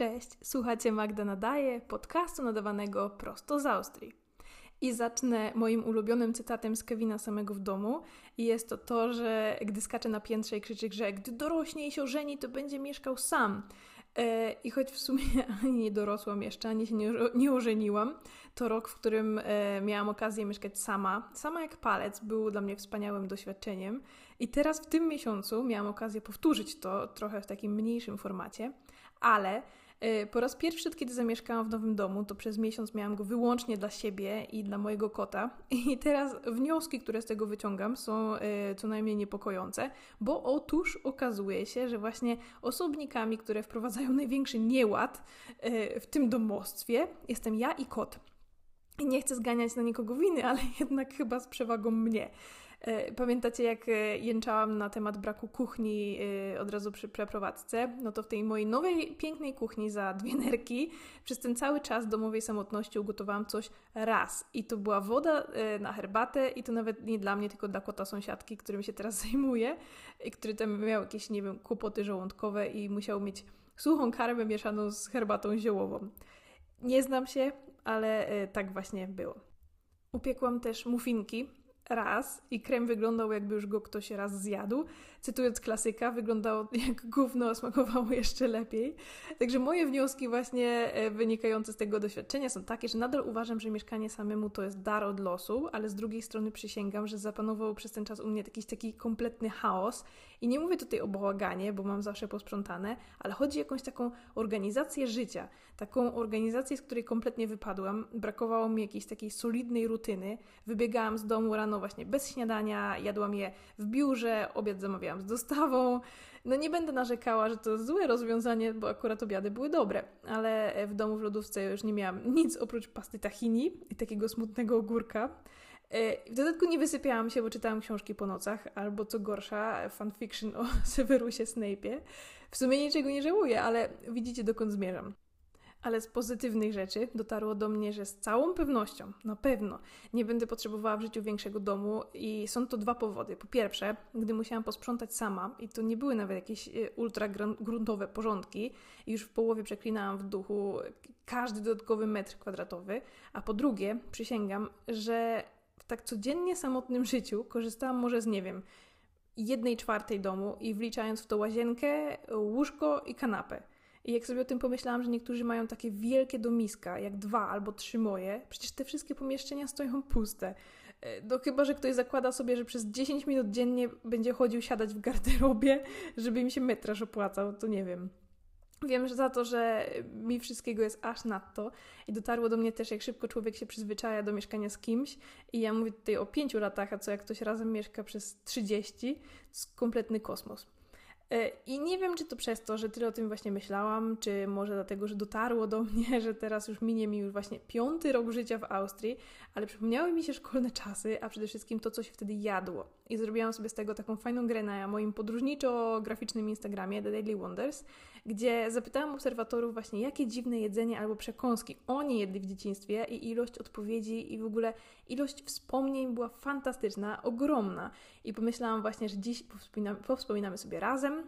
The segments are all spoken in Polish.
Cześć, słuchacie Magda Nadaje, podcastu nadawanego prosto z Austrii. I zacznę moim ulubionym cytatem z Kevina samego w domu. I jest to to, że gdy skacze na piętrze i krzyczy, że gdy dorośnie i się ożeni, to będzie mieszkał sam. E, I choć w sumie ani nie dorosłam jeszcze, ani się nie, nie ożeniłam, to rok, w którym e, miałam okazję mieszkać sama, sama jak palec, był dla mnie wspaniałym doświadczeniem. I teraz w tym miesiącu miałam okazję powtórzyć to trochę w takim mniejszym formacie, ale po raz pierwszy, od kiedy zamieszkałam w nowym domu, to przez miesiąc miałam go wyłącznie dla siebie i dla mojego kota. I teraz wnioski, które z tego wyciągam, są e, co najmniej niepokojące, bo otóż okazuje się, że właśnie osobnikami, które wprowadzają największy nieład w tym domostwie, jestem ja i kot. I nie chcę zganiać na nikogo winy, ale jednak chyba z przewagą mnie. E, pamiętacie, jak e, jęczałam na temat braku kuchni e, od razu przy przeprowadzce? No to w tej mojej nowej, pięknej kuchni za dwie nerki przez ten cały czas domowej samotności ugotowałam coś raz. I to była woda na herbatę i to nawet nie dla mnie, tylko dla kota sąsiadki, którym się teraz zajmuję i który tam miał jakieś, nie wiem, kłopoty żołądkowe i musiał mieć suchą karmę mieszaną z herbatą ziołową. Nie znam się, ale tak właśnie było. Upiekłam też muffinki raz i krem wyglądał jakby już go ktoś raz zjadł. Cytując klasyka, wyglądało jak gówno, smakowało jeszcze lepiej. Także moje wnioski właśnie e, wynikające z tego doświadczenia są takie, że nadal uważam, że mieszkanie samemu to jest dar od losu, ale z drugiej strony przysięgam, że zapanował przez ten czas u mnie jakiś taki kompletny chaos i nie mówię tutaj o bałaganie, bo mam zawsze posprzątane, ale chodzi o jakąś taką organizację życia, taką organizację, z której kompletnie wypadłam. Brakowało mi jakiejś takiej solidnej rutyny. Wybiegałam z domu rano właśnie bez śniadania, jadłam je w biurze, obiad zamawiałam z dostawą. No nie będę narzekała, że to złe rozwiązanie, bo akurat obiady były dobre, ale w domu w lodówce już nie miałam nic oprócz pasty tahini i takiego smutnego ogórka. E, w dodatku nie wysypiałam się, bo czytałam książki po nocach, albo co gorsza, fanfiction o Severusie Snape'ie. W sumie niczego nie żałuję, ale widzicie dokąd zmierzam. Ale z pozytywnych rzeczy dotarło do mnie, że z całą pewnością, na pewno, nie będę potrzebowała w życiu większego domu i są to dwa powody. Po pierwsze, gdy musiałam posprzątać sama i to nie były nawet jakieś e, ultra gruntowe porządki już w połowie przeklinałam w duchu każdy dodatkowy metr kwadratowy, a po drugie, przysięgam, że w tak codziennie samotnym życiu korzystałam może z, nie wiem, jednej czwartej domu i wliczając w to łazienkę, łóżko i kanapę. I jak sobie o tym pomyślałam, że niektórzy mają takie wielkie domiska, jak dwa albo trzy moje, przecież te wszystkie pomieszczenia stoją puste. E, no chyba, że ktoś zakłada sobie, że przez 10 minut dziennie będzie chodził siadać w garderobie, żeby im się metraż opłacał, to nie wiem. Wiem, że za to, że mi wszystkiego jest aż nadto i dotarło do mnie też, jak szybko człowiek się przyzwyczaja do mieszkania z kimś i ja mówię tutaj o pięciu latach, a co jak ktoś razem mieszka przez 30, to jest kompletny kosmos. E, I nie wiem, czy to przez to, że tyle o tym właśnie myślałam, czy może dlatego, że dotarło do mnie, że teraz już minie mi już właśnie piąty rok życia w Austrii, ale przypomniały mi się szkolne czasy, a przede wszystkim to, co się wtedy jadło. I zrobiłam sobie z tego taką fajną grę na moim podróżniczo-graficznym Instagramie The Daily Wonders, gdzie zapytałam obserwatorów właśnie, jakie dziwne jedzenie albo przekąski oni jedli w dzieciństwie i ilość odpowiedzi i w ogóle ilość wspomnień była fantastyczna, ogromna. I pomyślałam właśnie, że dziś powspominamy, powspominamy sobie razem,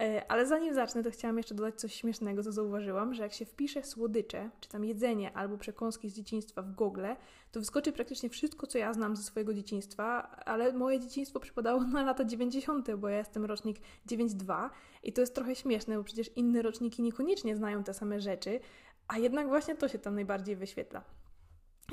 E, ale zanim zacznę, to chciałam jeszcze dodać coś śmiesznego, co zauważyłam, że jak się wpisze słodycze, czy tam jedzenie albo przekąski z dzieciństwa w Google, to wyskoczy praktycznie wszystko, co ja znam ze swojego dzieciństwa, ale moje dzieciństwo przypadało na lata 90., bo ja jestem rocznik 9.2 i to jest trochę śmieszne, bo przecież inne roczniki niekoniecznie znają te same rzeczy, a jednak właśnie to się tam najbardziej wyświetla.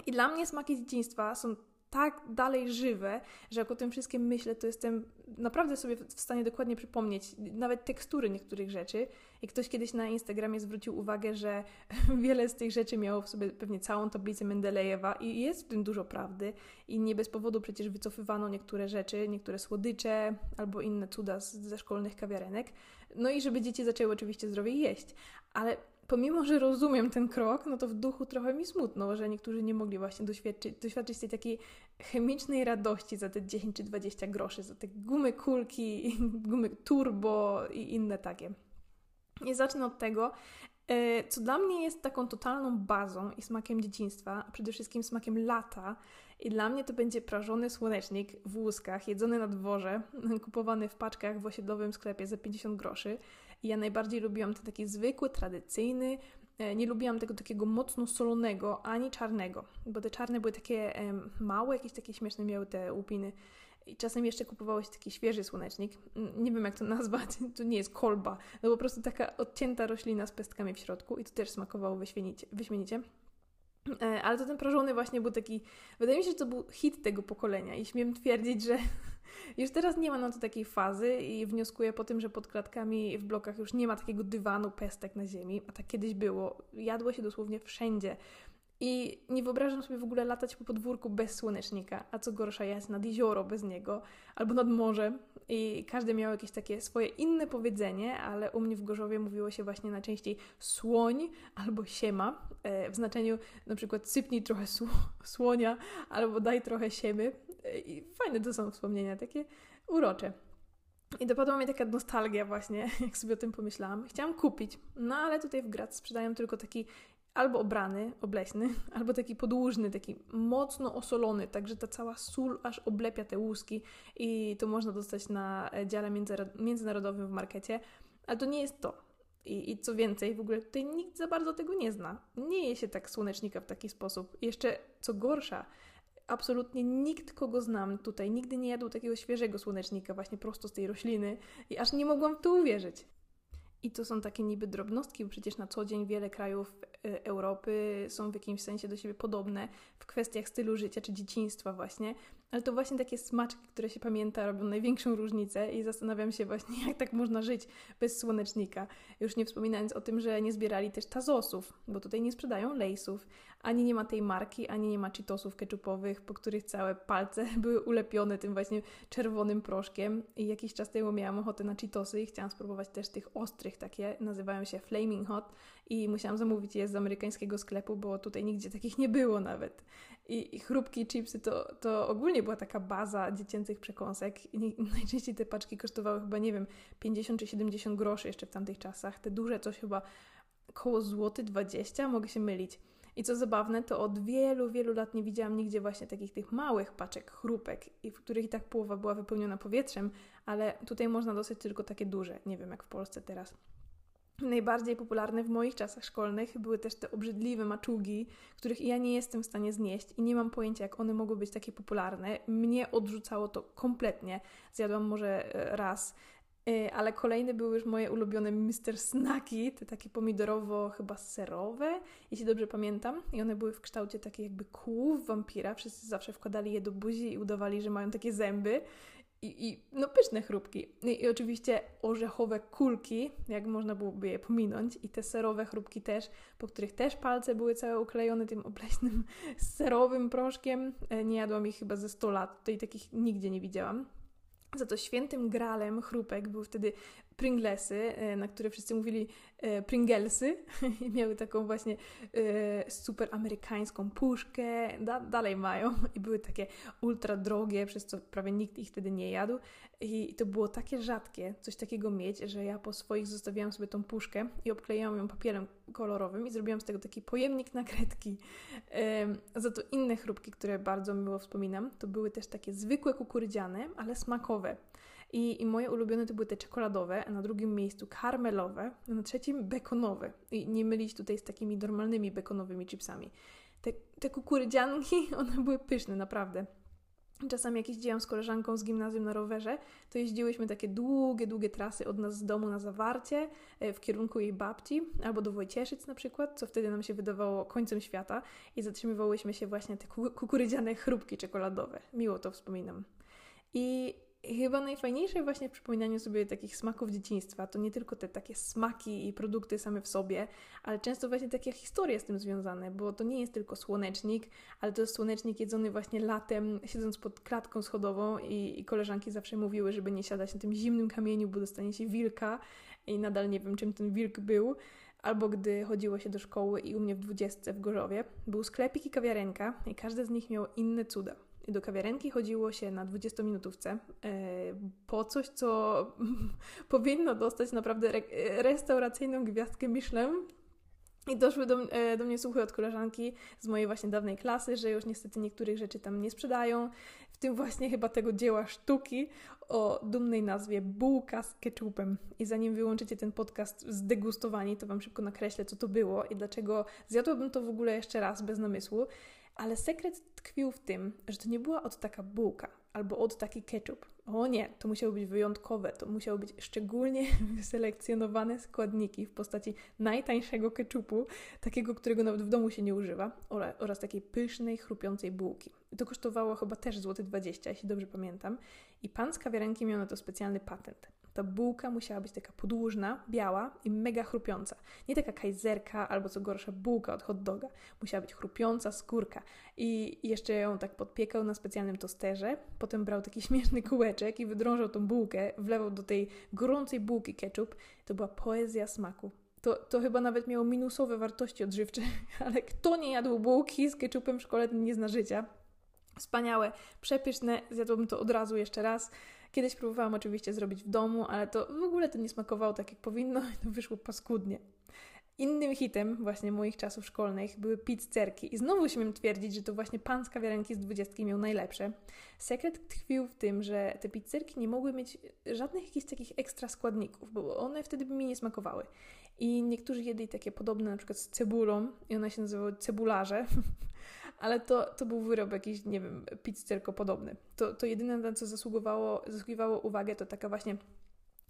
I dla mnie smaki dzieciństwa są tak dalej żywe, że jak o tym wszystkim myślę, to jestem naprawdę sobie w stanie dokładnie przypomnieć nawet tekstury niektórych rzeczy. I ktoś kiedyś na Instagramie zwrócił uwagę, że wiele z tych rzeczy miało w sobie pewnie całą tablicę Mendelejewa i jest w tym dużo prawdy. I nie bez powodu przecież wycofywano niektóre rzeczy, niektóre słodycze albo inne cuda ze szkolnych kawiarenek. No i żeby dzieci zaczęły oczywiście zdrowiej jeść. Ale pomimo, że rozumiem ten krok, no to w duchu trochę mi smutno, że niektórzy nie mogli właśnie doświadczyć, doświadczyć tej takiej chemicznej radości za te 10 czy 20 groszy, za te gumy kulki, gumy turbo i inne takie. I zacznę od tego, E, co dla mnie jest taką totalną bazą i smakiem dzieciństwa, a przede wszystkim smakiem lata. I dla mnie to będzie prażony słonecznik w łuskach, jedzony na dworze, kupowany w paczkach w osiedlowym sklepie za 50 groszy. I ja najbardziej lubiłam ten taki zwykły, tradycyjny, nie lubiłam tego takiego mocno solonego, ani czarnego, bo te czarne były takie małe, jakieś takie śmieszne miały te łupiny. I czasem jeszcze kupowało się taki świeży słonecznik. Nie wiem, jak to nazwać. To nie jest kolba. No po prostu taka odcięta roślina z pestkami w środku i to też smakowało wyśmienicie. wyśmienicie. E, ale to ten prażony właśnie był taki... Wydaje mi się, że to był hit tego pokolenia i śmiem twierdzić, że już teraz nie ma na to takiej fazy i wnioskuję po tym, że pod klatkami w blokach już nie ma takiego dywanu pestek na ziemi, a tak kiedyś było. Jadło się dosłownie wszędzie. I nie wyobrażam sobie w ogóle latać po podwórku bez słonecznika, a co gorsza jest nad jezioro bez niego, albo nad morzem. I każdy miał jakieś takie swoje inne powiedzenie, ale u mnie w Gorzowie mówiło się właśnie najczęściej słoń albo siema, e, w znaczeniu na przykład sypnij trochę słonia albo daj trochę siemy. I fajne to są wspomnienia, takie urocze. I dopadła mnie taka nostalgia właśnie, jak sobie o tym pomyślałam. Chciałam kupić, no ale tutaj w Graz sprzedają tylko taki albo obrany, obleśny, albo taki podłużny, taki mocno osolony, także ta cała sól aż oblepia te łuski i to można dostać na dziale międzynarodowym w markecie, ale to nie jest to. I, I, co więcej, w ogóle tutaj nikt za bardzo tego nie zna. Nie je się tak słonecznika w taki sposób. Jeszcze co gorsza, absolutnie nikt, kogo znam tutaj, nigdy nie jadł takiego świeżego słonecznika, właśnie prosto z tej rośliny, i aż nie mogłam w to uwierzyć. I to są takie niby drobnostki, bo przecież na co dzień wiele krajów Europy są w jakimś sensie do siebie podobne w kwestiach stylu życia czy dzieciństwa właśnie, ale to właśnie takie smaczki, które się pamięta, robią największą różnicę i zastanawiam się właśnie, jak tak można żyć bez słonecznika. Już nie wspominając o tym, że nie zbierali też tazosów, bo tutaj nie sprzedają lejsów. Ani nie ma tej marki, ani nie ma cheetosów ketchupowych, po których całe palce były ulepione tym właśnie czerwonym proszkiem. I jakiś czas temu miałam ochotę na cheetosy i chciałam spróbować też tych ostrych takie, nazywają się Flaming Hot i musiałam zamówić je z amerykańskiego sklepu, bo tutaj nigdzie takich nie było nawet. I, i chrupki chipsy to, to ogólnie była taka baza dziecięcych przekąsek. I najczęściej te paczki kosztowały chyba, nie wiem, 50 czy 70 groszy jeszcze w tamtych czasach. Te duże coś chyba koło złoty 20, mogę się mylić. I co zabawne, to od wielu, wielu lat nie widziałam nigdzie właśnie takich tych małych paczek chrupek, i w których i tak połowa była wypełniona powietrzem, ale tutaj można dostać tylko takie duże. Nie wiem jak w Polsce teraz. Najbardziej popularne w moich czasach szkolnych były też te obrzydliwe maczugi, których ja nie jestem w stanie znieść i nie mam pojęcia, jak one mogły być takie popularne. Mnie odrzucało to kompletnie. Zjadłam może e, raz, e, ale kolejne były już moje ulubione Mr. Snaki, te takie pomidorowo chyba serowe, jeśli dobrze pamiętam. I one były w kształcie takich jakby kłów wampira. Wszyscy zawsze wkładali je do buzi i udawali, że mają takie zęby i, i no pyszne chrupki. I, I, oczywiście orzechowe kulki, jak można byłoby je pominąć, i te serowe chrupki też, po których też palce były całe uklejone tym obleśnym serowym proszkiem. E, nie jadłam ich chyba ze 100 lat, tutaj takich nigdzie nie widziałam. Za to świętym gralem chrupek był wtedy Pringlesy, e, na które wszyscy mówili e, Pringlesy i miały taką właśnie e, super amerykańską puszkę, da, dalej mają i były takie ultra drogie, przez co prawie nikt ich wtedy nie jadł i to było takie rzadkie coś takiego mieć, że ja po swoich zostawiałam sobie tą puszkę i obklejałam ją papierem kolorowym i zrobiłam z tego taki pojemnik na kredki. Za to inne chrupki, które bardzo miło wspominam, to były też takie zwykłe kukurydziane, ale smakowe. I, I moje ulubione to były te czekoladowe, a na drugim miejscu karmelowe, a na trzecim bekonowe. I nie mylić tutaj z takimi normalnymi bekonowymi chipsami. Te, te kukurydzianki, one były pyszne, naprawdę. Czasami jak jeździłam z koleżanką z gimnazjum na rowerze, to jeździłyśmy takie długie, długie trasy od nas z domu na Zawarcie e, w kierunku jej babci, albo do Wojcieszyc na przykład, co wtedy nam się wydawało końcem świata i zatrzymywałyśmy się właśnie te kukurydziane chrupki czekoladowe. Miło to wspominam. I chyba najfajniejsze właśnie w przypominaniu sobie takich smaków dzieciństwa to nie tylko te takie smaki i produkty same w sobie, ale często właśnie takie historie z tym związane, bo to nie jest tylko słonecznik, ale to jest słonecznik jedzony właśnie latem, siedząc pod klatką schodową i, i koleżanki zawsze mówiły, żeby nie siadać na tym zimnym kamieniu, bo dostanie się wilka i nadal nie wiem, czym ten wilk był albo gdy chodziło się do szkoły i u mnie w dwudziestce w Gorzowie był sklepik i kawiarenka i każde z nich miało inne cuda do kawiarenki chodziło się na 20-minutówce e, po coś, co powinno dostać naprawdę re restauracyjną gwiazdkę Michelin. I doszły do, e, do mnie słuchy od koleżanki z mojej właśnie dawnej klasy, że już niestety niektórych rzeczy tam nie sprzedają, w tym właśnie chyba tego dzieła sztuki o dumnej nazwie Bułka z ketchupem. I zanim wyłączycie ten podcast zdegustowani, to Wam szybko nakreślę, co to było i dlaczego zjadłabym to w ogóle jeszcze raz bez namysłu. Ale sekret tkwił w tym, że to nie była od taka bułka albo od taki ketchup. O nie, to musiało być wyjątkowe, to musiały być szczególnie wyselekcjonowane składniki w postaci najtańszego ketchupu, takiego, którego nawet w domu się nie używa, oraz, takiej pysznej, chrupiącej bułki. To kosztowało chyba też złoty 20, jeśli dobrze pamiętam. I pan z kawiarenki miał na to specjalny patent. Ta bułka musiała być taka podłużna, biała i mega chrupiąca. Nie taka kajzerka albo co gorsza bułka od hot doga. Musiała być chrupiąca skórka. I jeszcze ją tak podpiekał na specjalnym tosterze. Potem brał taki śmieszny kółeczek i wydrążał tą bułkę, wlewał do tej gorącej bułki ketchup. To była poezja smaku. To, to chyba nawet miało minusowe wartości odżywcze, ale kto nie jadł bułki z ketchupem w szkole, ten nie zna życia. Wspaniałe, przepyszne, zjadłabym to od razu jeszcze raz. Kiedyś próbowałam oczywiście zrobić w domu, ale to w ogóle to nie smakowało tak jak powinno i to wyszło paskudnie. Innym hitem właśnie moich czasów szkolnych były pizzerki i znowu śmiem twierdzić, że to właśnie pan z kawiarenki z dwudziestki miał najlepsze. Sekret tkwił w tym, że te pizzerki nie mogły mieć żadnych jakichś takich ekstra składników, bo one wtedy by mi nie smakowały. I niektórzy jedli takie podobne na przykład z cebulą i one się nazywały cebularze, ale to, to był wyrób jakiś, nie wiem, pizzerko podobny. To, to jedyne, na co zasługiwało, zasługiwało uwagę, to taka właśnie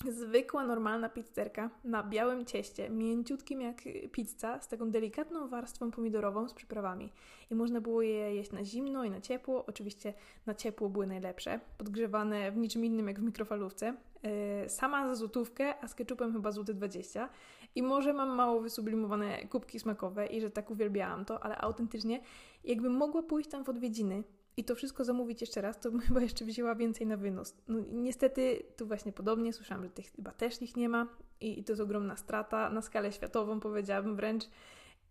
zwykła, normalna pizzerka na białym cieście, mięciutkim jak pizza, z taką delikatną warstwą pomidorową z przyprawami. I można było je jeść na zimno i na ciepło. Oczywiście na ciepło były najlepsze, podgrzewane w niczym innym jak w mikrofalówce. Yy, sama za złotówkę, a z ketchupem chyba złoty 20. I może mam mało wysublimowane kubki smakowe i że tak uwielbiałam to, ale autentycznie jakbym mogła pójść tam w odwiedziny i to wszystko zamówić jeszcze raz, to bym chyba jeszcze wzięła więcej na wynos. No, niestety tu właśnie podobnie, słyszałam, że tych chyba też ich nie ma i, i to jest ogromna strata na skalę światową, powiedziałabym wręcz.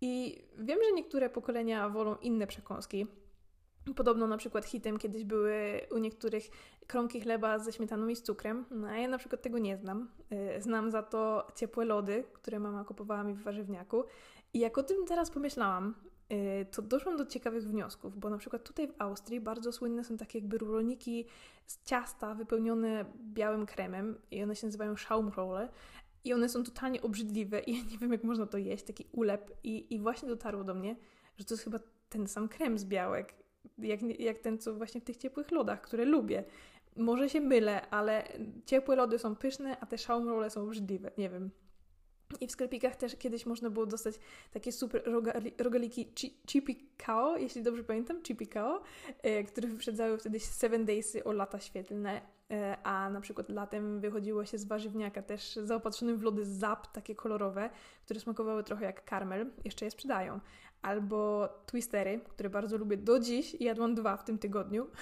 I wiem, że niektóre pokolenia wolą inne przekąski. Podobno na przykład hitem kiedyś były u niektórych kromki chleba ze śmietaną i z cukrem, no a ja na przykład tego nie znam. Y, znam za to ciepłe lody, które mama kupowała mi w warzywniaku. I jak o tym teraz pomyślałam, Y, to doszłam do ciekawych wniosków, bo na przykład tutaj w Austrii bardzo słynne są takie jakby ruloniki z ciasta wypełnione białym kremem i one się nazywają Schaumrolle i one są totalnie obrzydliwe i ja nie wiem jak można to jeść, taki ulep i, i właśnie dotarło do mnie, że to jest chyba ten sam krem z białek, jak, jak ten co właśnie w tych ciepłych lodach, które lubię. Może się mylę, ale ciepłe lody są pyszne, a te Schaumrolle są obrzydliwe, nie wiem. I w sklepikach też kiedyś można było dostać takie super rogali, rogaliki Chippy Kao, jeśli dobrze pamiętam, Chippy Kao, e, które wyprzedzały wtedy Seven Daysy o lata świetlne, e, a na przykład latem wychodziło się z warzywniaka też zaopatrzonym w lody Zap, takie kolorowe, które smakowały trochę jak karmel, jeszcze je sprzedają. Albo twistery, które bardzo lubię do dziś, jadłam dwa w tym tygodniu.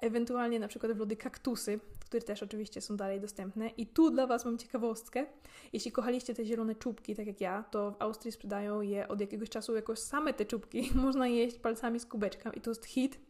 Ewentualnie na przykład w lody kaktusy, które też oczywiście są dalej dostępne. I tu dla Was mam ciekawostkę. Jeśli kochaliście te zielone czubki, tak jak ja, to w Austrii sprzedają je od jakiegoś czasu jakoś same te czubki. Można jeść palcami z kubeczka i to jest hit.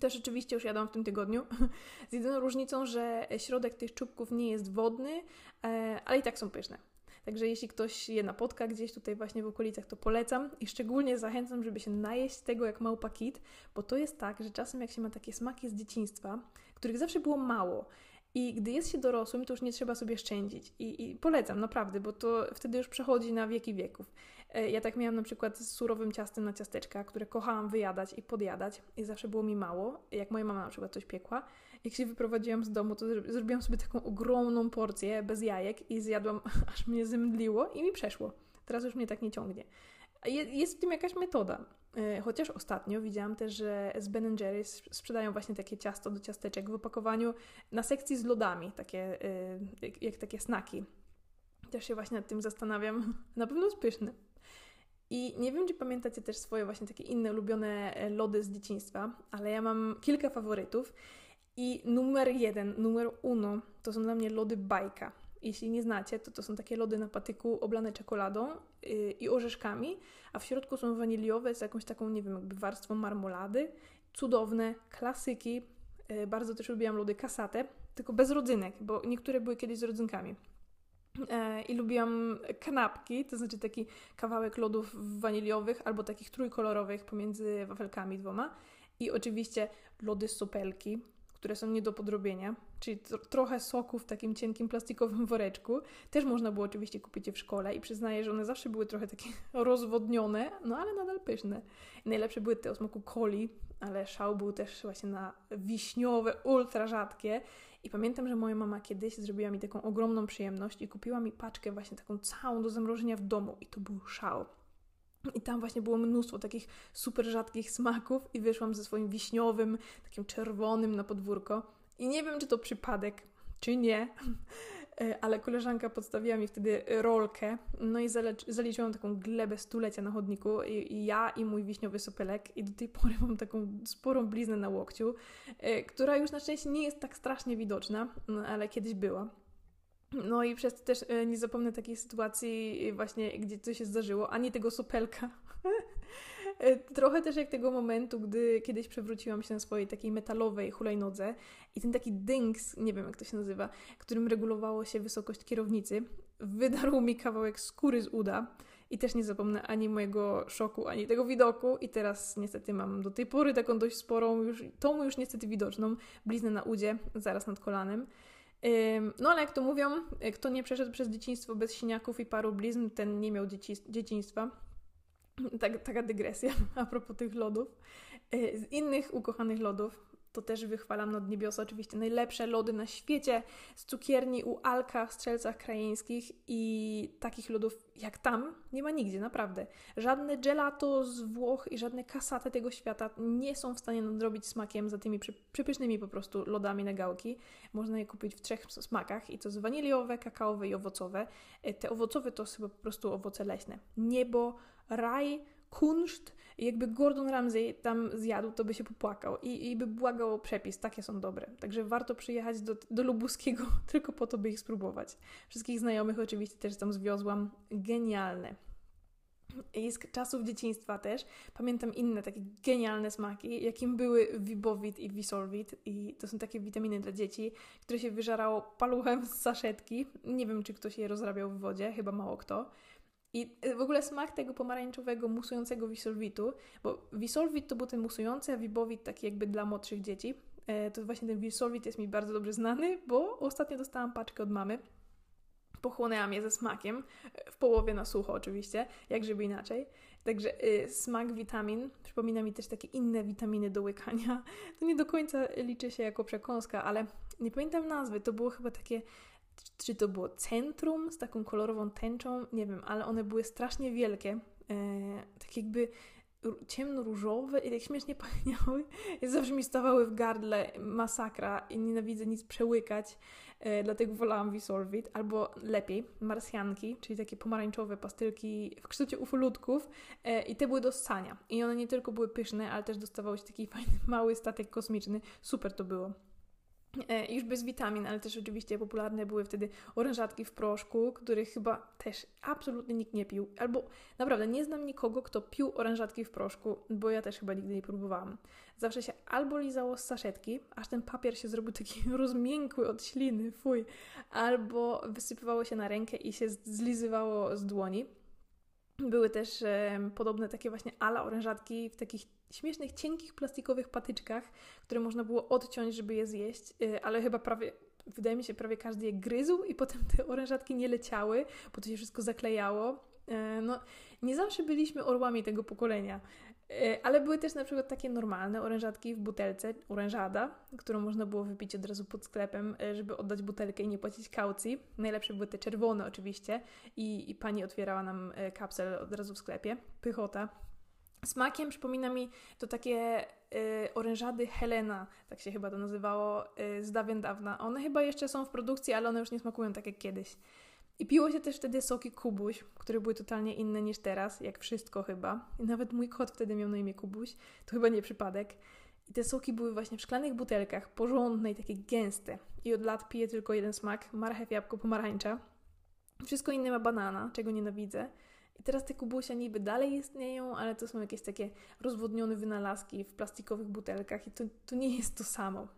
Też oczywiście już jadłam w tym tygodniu, z jedyną różnicą, że środek tych czubków nie jest wodny, e, ale i tak są pyszne. Także jeśli ktoś je napotka gdzieś tutaj właśnie w okolicach, to polecam i szczególnie zachęcam, żeby się najeść tego jak małpa kit, bo to jest tak, że czasem jak się ma takie smaki z dzieciństwa, których zawsze było mało, i gdy jest się dorosłym, to już nie trzeba sobie szczędzić. I, I, polecam, naprawdę, bo to wtedy już przechodzi na wieki wieków. E, ja tak miałam na przykład z surowym ciastem na ciasteczka, które kochałam wyjadać i podjadać i zawsze było mi mało. Jak moja mama na przykład coś piekła. Jak się wyprowadziłam z domu, to zrobiłam sobie taką ogromną porcję bez jajek i zjadłam, aż mnie zemdliło i mi przeszło. Teraz już mnie tak nie ciągnie. Jest w tym jakaś metoda. E, chociaż ostatnio widziałam też, że z Ben Jerry's sprzedają właśnie takie ciasto do ciasteczek w opakowaniu na sekcji z lodami, takie, e, jak takie snaki. Też się właśnie nad tym zastanawiam. Na pewno jest pyszne. I nie wiem, czy pamiętacie też swoje właśnie takie inne ulubione e, lody z dzieciństwa, ale ja mam kilka faworytów. I numer jeden, numer uno, to są dla mnie lody bajka. Jeśli nie znacie, to to są takie lody na patyku oblane czekoladą yy, i orzeszkami, a w środku są waniliowe z jakąś taką, nie wiem, jakby warstwą marmolady. Cudowne, klasyki. Yy, bardzo też lubiłam lody kasate, tylko bez rodzynek, bo niektóre były kiedyś z rodzynkami. E, I lubiłam kanapki, to znaczy taki kawałek lodów waniliowych albo takich trójkolorowych pomiędzy wafelkami dwoma. I oczywiście lody sopelki, które są nie do podrobienia, czyli trochę soku w takim cienkim plastikowym woreczku. Też można było oczywiście kupić je w szkole i przyznaję, że one zawsze były trochę takie rozwodnione, no ale nadal pyszne. Najlepsze były te o smaku coli, ale szał był też właśnie na wiśniowe, ultra rzadkie. I pamiętam, że moja mama kiedyś zrobiła mi taką ogromną przyjemność i kupiła mi paczkę właśnie taką całą do zamrożenia w domu i to był szał. I tam właśnie było mnóstwo takich super rzadkich smaków i wyszłam ze swoim wiśniowym, takim czerwonym na podwórko. I nie wiem, czy to przypadek, czy nie, ale koleżanka podstawiła mi wtedy rolkę, no i zaliczyłam taką glebę stulecia na chodniku i, i, ja i mój wiśniowy sopelek i do tej pory mam taką sporą bliznę na łokciu, e, która już na szczęście nie jest tak strasznie widoczna, no, ale kiedyś była. No i przez to też e, nie zapomnę takiej sytuacji właśnie, gdzie coś się zdarzyło, ani tego sopelka. E, trochę też jak tego momentu, gdy kiedyś przewróciłam się na swojej takiej metalowej hulajnodze i ten taki dings, nie wiem jak to się nazywa, którym regulowało się wysokość kierownicy, wydarł mi kawałek skóry z uda i też nie zapomnę ani mojego szoku, ani tego widoku i teraz niestety mam do tej pory taką dość sporą, już, tą już niestety widoczną bliznę na udzie, zaraz nad kolanem. No ale jak to mówią, e, kto nie przeszedł przez dzieciństwo bez siniaków i paru blizn, ten nie miał dzieci, dzieciństwa. Tak, taka dygresja a propos tych lodów. E, z innych ukochanych lodów to też wychwalam nad niebiosa. Oczywiście najlepsze lody na świecie z cukierni u Alka w Strzelcach Krajeńskich i takich lodów jak tam nie ma nigdzie, naprawdę. Żadne gelato z Włoch i żadne kasaty tego świata nie są w stanie nadrobić smakiem za tymi przepysznymi po prostu lodami na gałki. Można je kupić w trzech smakach i to z waniliowe, kakaowe i owocowe. E, te owocowe to są po prostu owoce leśne. Niebo, raj, kunszt. Jakby Gordon Ramsay tam zjadł, to by się popłakał i, i by błagał o przepis. Takie są dobre. Także warto przyjechać do, do Lubuskiego tylko po to, by ich spróbować. Wszystkich znajomych oczywiście też tam zwiozłam. Genialne. I z czasów dzieciństwa też pamiętam inne takie genialne smaki, jakim były Vibovit i Visolvit. I to są takie witaminy dla dzieci, które się wyżarało paluchem z saszetki. Nie wiem, czy ktoś je rozrabiał w wodzie, chyba mało kto. I y, w ogóle smak tego pomarańczowego, musującego wisolwitu, bo wisolwit to był ten musujący, a wibowit taki jakby dla młodszych dzieci. E, to właśnie ten wisolwit jest mi bardzo dobrze znany, bo ostatnio dostałam paczkę od mamy. Pochłonęłam je ze smakiem, w połowie na sucho oczywiście, jak żeby inaczej. Także y, smak witamin przypomina mi też takie inne witaminy do łykania. To nie do końca liczy się jako przekąska, ale nie pamiętam nazwy. To było chyba takie czy to było centrum z taką kolorową tęczą, nie wiem, ale one były strasznie wielkie, e, tak jakby ciemno-różowe i tak śmiesznie pachniały. I zawsze mi stawały w gardle masakra i nienawidzę nic przełykać, e, dlatego wolałam Visolvit, albo lepiej, marsjanki, czyli takie pomarańczowe pastylki w kształcie ufolutków e, i te były do ssania. I one nie tylko były pyszne, ale też dostawały się taki fajny, mały statek kosmiczny. Super to było. E, już bez witamin, ale też oczywiście popularne były wtedy orężatki w proszku, których chyba też absolutnie nikt nie pił. Albo naprawdę nie znam nikogo, kto pił orężatki w proszku, bo ja też chyba nigdy nie próbowałam. Zawsze się albo lizało z saszetki, aż ten papier się zrobił taki rozmiękły od śliny, fuj, albo wysypywało się na rękę i się zlizywało z dłoni. Były też e, podobne takie właśnie ala orężatki w takich śmiesznych, cienkich, plastikowych patyczkach, które można było odciąć, żeby je zjeść, y, ale chyba prawie, wydaje mi się, prawie każdy je gryzł i potem te orężatki nie leciały, bo to się wszystko zaklejało. Y, no, nie zawsze byliśmy orłami tego pokolenia, y, ale były też na przykład takie normalne orężatki w butelce, orężada, którą można było wypić od razu pod sklepem, żeby oddać butelkę i nie płacić kaucji. Najlepsze były te czerwone oczywiście i, i pani otwierała nam kapsel od razu w sklepie. Pychota. Smakiem przypomina mi to takie y, orężady Helena, tak się chyba to nazywało, y, z dawien dawna. One chyba jeszcze są w produkcji, ale one już nie smakują tak jak kiedyś. I piło się też wtedy soki Kubuś, które były totalnie inne niż teraz, jak wszystko chyba. I nawet mój kot wtedy miał na imię Kubuś, to chyba nie przypadek. I te soki były właśnie w szklanych butelkach, porządne i takie gęste. I od lat piję tylko jeden smak, marchew, jabłko, pomarańcza. Wszystko inne ma banana, czego nienawidzę. I teraz te kubusia niby dalej istnieją, ale to są jakieś takie rozwodnione wynalazki w plastikowych butelkach i to, to nie jest to samo.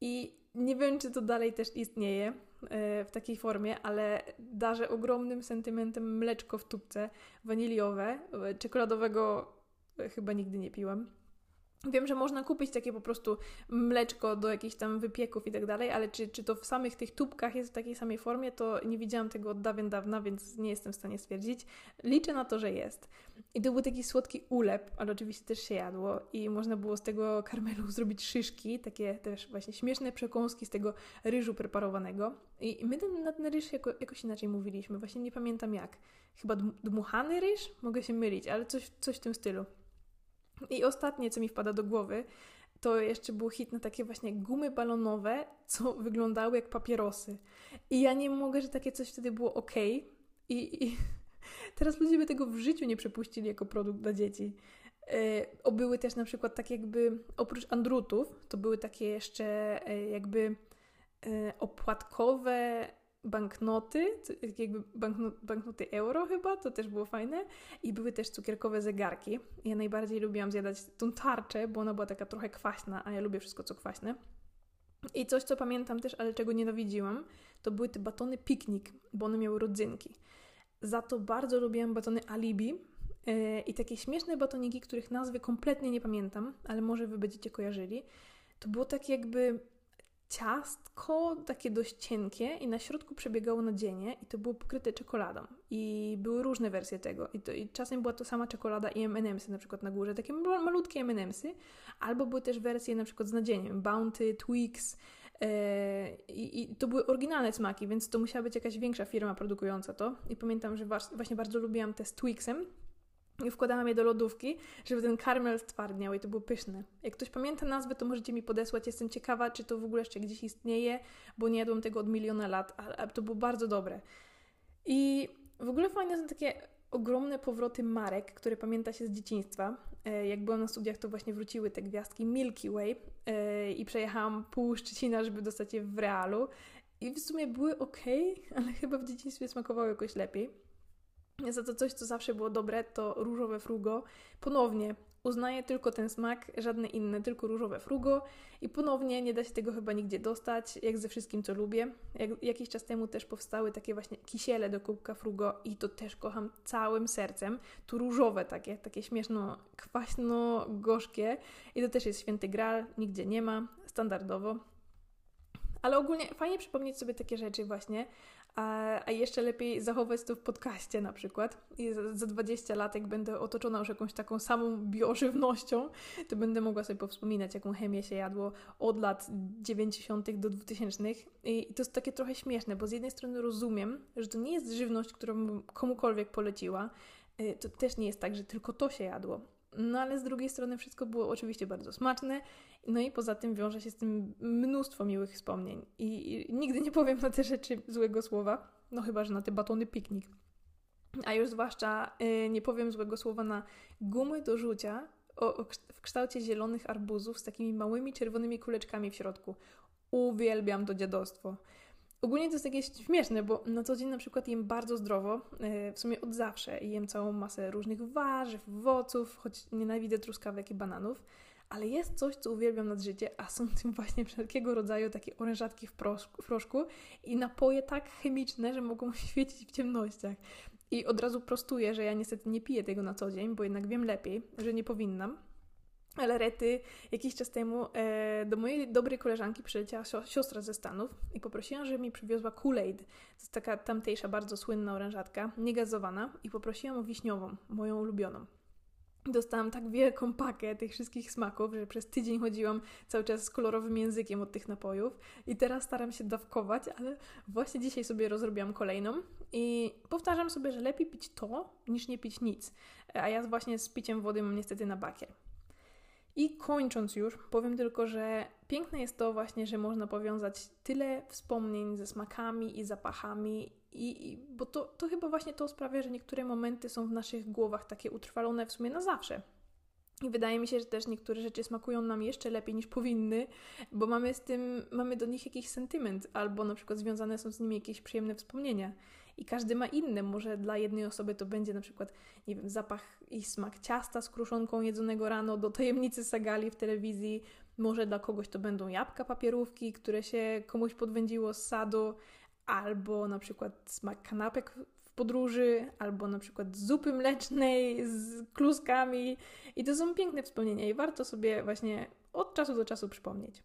I nie wiem, czy to dalej też istnieje, e, w takiej formie, ale darzę ogromnym sentymentem mleczko w tubce waniliowe. E, czekoladowego e, chyba nigdy nie piłam. Wiem, że można kupić takie po prostu mleczko do jakichś tam wypieków i tak dalej, ale czy, czy to w samych tych tubkach jest w takiej samej formie, to nie widziałam tego od dawien dawna, więc nie jestem w stanie stwierdzić. Liczę na to, że jest. I to był taki słodki ulep, ale oczywiście też się jadło i można było z tego karmelu zrobić szyszki, takie też właśnie śmieszne przekąski z tego ryżu preparowanego. I my ten, na ten ryż jako, jakoś inaczej mówiliśmy, właśnie nie pamiętam jak. Chyba dmuchany ryż? Mogę się mylić, ale coś, coś w tym stylu. I ostatnie, co mi wpada do głowy, to jeszcze był hit na takie właśnie gumy balonowe, co wyglądały jak papierosy. I ja nie mogę, że takie coś wtedy było ok. I, i teraz ludzie by tego w życiu nie przepuścili jako produkt dla dzieci. E, były też na przykład tak jakby, oprócz andrutów, to były takie jeszcze e, jakby e, opłatkowe banknoty, jakby banknoty euro chyba, to też było fajne. I były też cukierkowe zegarki. Ja najbardziej lubiłam zjadać tą tarczę, bo ona była taka trochę kwaśna, a ja lubię wszystko, co kwaśne. I coś, co pamiętam też, ale czego nienawidziłam, to były te batony piknik, bo one miały rodzynki. Za to bardzo lubiłam batony Alibi yy, i takie śmieszne batoniki, których nazwy kompletnie nie pamiętam, ale może wy będziecie kojarzyli. To było tak jakby ciastko takie dość cienkie i na środku przebiegało nadzienie i to było pokryte czekoladą. I były różne wersje tego. I, to, i czasem była to sama czekolada i M&M'sy na przykład na górze, takie malutkie M&M'sy, albo były też wersje na przykład z nadzieniem, Bounty, Twix, e, i, I, to były oryginalne smaki, więc to musiała być jakaś większa firma produkująca to. I pamiętam, że właśnie bardzo lubiłam te z Twixem, i wkładałam je do lodówki, żeby ten karmel stwardniał i to było pyszne. Jak ktoś pamięta nazwę, to możecie mi podesłać. Jestem ciekawa, czy to w ogóle jeszcze gdzieś istnieje, bo nie jadłam tego od miliona lat, ale to było bardzo dobre. I w ogóle fajne są takie ogromne powroty marek, które pamięta się z dzieciństwa. E, jak byłam na studiach, to właśnie wróciły te gwiazdki Milky Way e, i przejechałam pół Szczecina, żeby dostać je w realu. I w sumie były ok, ale chyba w dzieciństwie smakowały jakoś lepiej. Za to coś, co zawsze było dobre, to różowe frugo. Ponownie uznaję tylko ten smak, żadne inne, tylko różowe frugo i ponownie nie da się tego chyba nigdzie dostać, jak ze wszystkim, co lubię. Jak, jakiś czas temu też powstały takie właśnie kisiele do kubka frugo i to też kocham całym sercem. Tu różowe takie, takie śmieszno, kwaśno-gorzkie i to też jest święty gral, nigdzie nie ma, standardowo. Ale ogólnie fajnie przypomnieć sobie takie rzeczy właśnie, a, jeszcze lepiej zachować to w podcaście na przykład. I za, za 20 lat, jak będę otoczona już jakąś taką samą biożywnością, to będę mogła sobie powspominać, jaką chemię się jadło od lat 90. do 2000. I, to jest takie trochę śmieszne, bo z jednej strony rozumiem, że to nie jest żywność, którą komukolwiek poleciła. Y, to też nie jest tak, że tylko to się jadło. No ale z drugiej strony wszystko było oczywiście bardzo smaczne, no i poza tym wiąże się z tym mnóstwo miłych wspomnień. I, i nigdy nie powiem na te rzeczy złego słowa, no chyba, że na te batony piknik. A już zwłaszcza y, nie powiem złego słowa na gumy do rzucia o, o, w kształcie zielonych arbuzów z takimi małymi czerwonymi kuleczkami w środku. Uwielbiam to dziadostwo. Ogólnie to jest takie śmieszne, bo na co dzień na przykład jem bardzo zdrowo, e, w sumie od zawsze jem całą masę różnych warzyw, owoców, choć nienawidzę truskawek i bananów, ale jest coś, co uwielbiam nad życie, a są tym właśnie wszelkiego rodzaju takie orężatki w proszku, w proszku i napoje tak chemiczne, że mogą świecić w ciemnościach. I od razu prostuję, że ja niestety nie piję tego na co dzień, bo jednak wiem lepiej, że nie powinnam. Ale rety, jakiś czas temu e, do mojej dobrej koleżanki przyleciała siostra ze Stanów i poprosiłam, żeby mi przywiozła Kool-Aid. To jest taka tamtejsza, bardzo słynna orężatka, niegazowana i poprosiłam o wiśniową, moją ulubioną. Dostałam tak wielką pakę tych wszystkich smaków, że przez tydzień chodziłam cały czas z kolorowym językiem od tych napojów i teraz staram się dawkować, ale właśnie dzisiaj sobie rozrobiłam kolejną i powtarzam sobie, że lepiej pić to, niż nie pić nic. A ja właśnie z piciem wody mam niestety na bakier. I kończąc już, powiem tylko, że piękne jest to właśnie, że można powiązać tyle wspomnień ze smakami i zapachami, i, i, bo to, to chyba właśnie to sprawia, że niektóre momenty są w naszych głowach takie utrwalone w sumie na zawsze. I wydaje mi się, że też niektóre rzeczy smakują nam jeszcze lepiej niż powinny, bo mamy z tym, mamy do nich jakiś sentyment, albo na przykład związane są z nimi jakieś przyjemne wspomnienia i każdy ma inne. Może dla jednej osoby to będzie na przykład, nie wiem, zapach i smak ciasta z kruszonką jedzonego rano do tajemnicy sagali w telewizji. Może dla kogoś to będą jabłka papierówki, które się komuś podwędziło z sadu, albo na przykład smak kanapek w podróży, albo na przykład zupy mlecznej z kluskami. I to są piękne wspomnienia i warto sobie właśnie od czasu do czasu przypomnieć.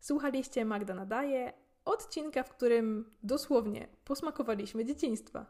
Słuchaliście Magda Nadaje, odcinka, w którym dosłownie posmakowaliśmy dzieciństwa.